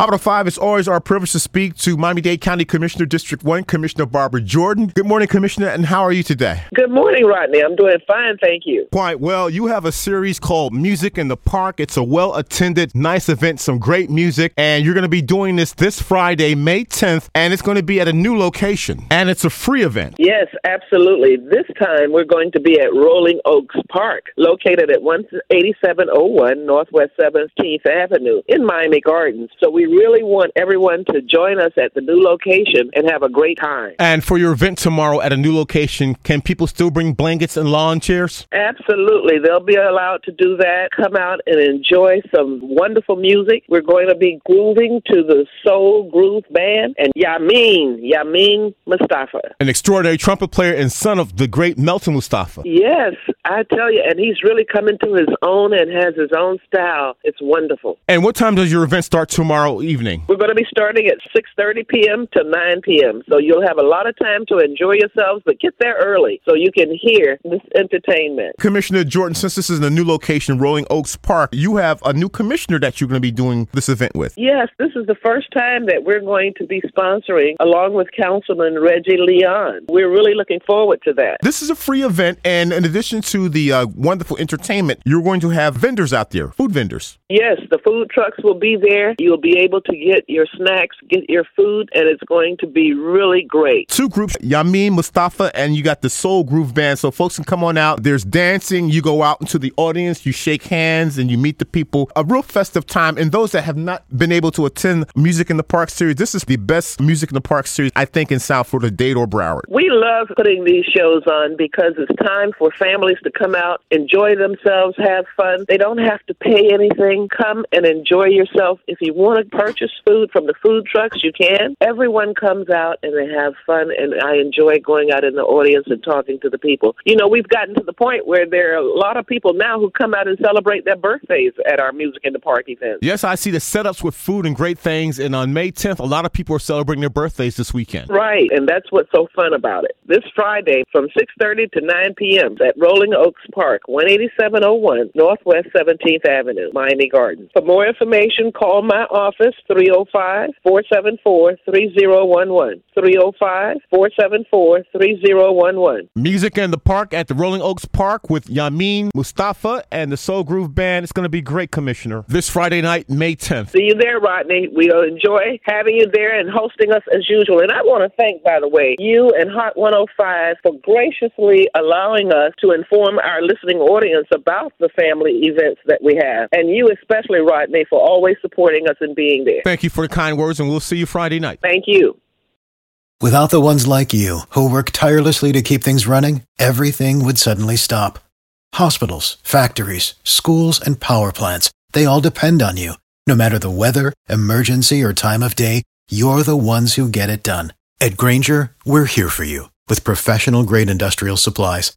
Out of five, it's always our privilege to speak to Miami-Dade County Commissioner District 1, Commissioner Barbara Jordan. Good morning, Commissioner, and how are you today? Good morning, Rodney. I'm doing fine, thank you. Quite well. You have a series called Music in the Park. It's a well-attended, nice event, some great music, and you're going to be doing this this Friday, May 10th, and it's going to be at a new location, and it's a free event. Yes, absolutely. This time we're going to be at Rolling Oaks Park, located at 18701 Northwest 17th Avenue in Miami Gardens. So we really want everyone to join us at the new location and have a great time. And for your event tomorrow at a new location, can people still bring blankets and lawn chairs? Absolutely. They'll be allowed to do that. Come out and enjoy some wonderful music. We're going to be grooving to the Soul Groove Band and Yamin, Yamin Mustafa. An extraordinary trumpet player and son of the great Melton Mustafa. Yes, I tell you, and he's really coming to his own and has his own style. It's wonderful. And what time does your event start tomorrow evening? We're going to be starting at 6:30 p.m. to 9 p.m. So you'll have a lot of time to enjoy yourselves, but get there early so you can hear this entertainment. Commissioner Jordan, since this is in a new location, Rolling Oaks Park, you have a new commissioner that you're going to be doing this event with. Yes, this is the first time that we're going to be sponsoring along with Councilman Reggie Leon. We're really looking forward to that. This is a free event, and in addition to the uh, wonderful entertainment, you're going to have vendors out there, food vendors. Yes, the food trucks will be there. You'll be able to get your snacks, get your food, and it's going to be really great. Two groups, Yamin Mustafa, and you got the Soul Groove Band. So folks can come on out. There's dancing. You go out into the audience, you shake hands, and you meet the people. A real festive time. And those that have not been able to attend Music in the Park series, this is the best Music in the Park series, I think, in South Florida, Dade or Broward. We love putting these shows on because it's time for families to come out, enjoy themselves, have fun. They don't have to pay anything. Come and enjoy yourself. If you want to purchase food from the food trucks, you can. Everyone comes out and they have fun, and I enjoy going out in the audience and talking to the people. You know, we've gotten to the point where there are a lot of people now who come out and celebrate their birthdays at our Music in the Park events. Yes, I see the setups with food and great things. And on May 10th, a lot of people are celebrating their birthdays this weekend. Right, and that's what's so fun about it. This Friday from 6:30 to 9 p.m. at Rolling Oaks Park, 18701 Northwest 17th Avenue, Miami Gardens. For more information, call my office 305-474-3011. 305-474-3011. Music in the Park at the Rolling Oaks Park with Yamin Mustafa and the Soul Groove Band. It's going to be great, Commissioner. This Friday night, May 10th. See you there, Rodney. We'll enjoy having you there and hosting us as usual. And I want to thank, by the way, you and Hot 105 for graciously allowing us to inform our listening audience about the family events that we have. And you especially, Rodney, for always supporting us and being there. Thank you for the kind words, and we'll see you Friday night. Thank you. Without the ones like you, who work tirelessly to keep things running, everything would suddenly stop. Hospitals, factories, schools, and power plants, they all depend on you. No matter the weather, emergency, or time of day, you're the ones who get it done. At Grainger, we're here for you with professional grade industrial supplies.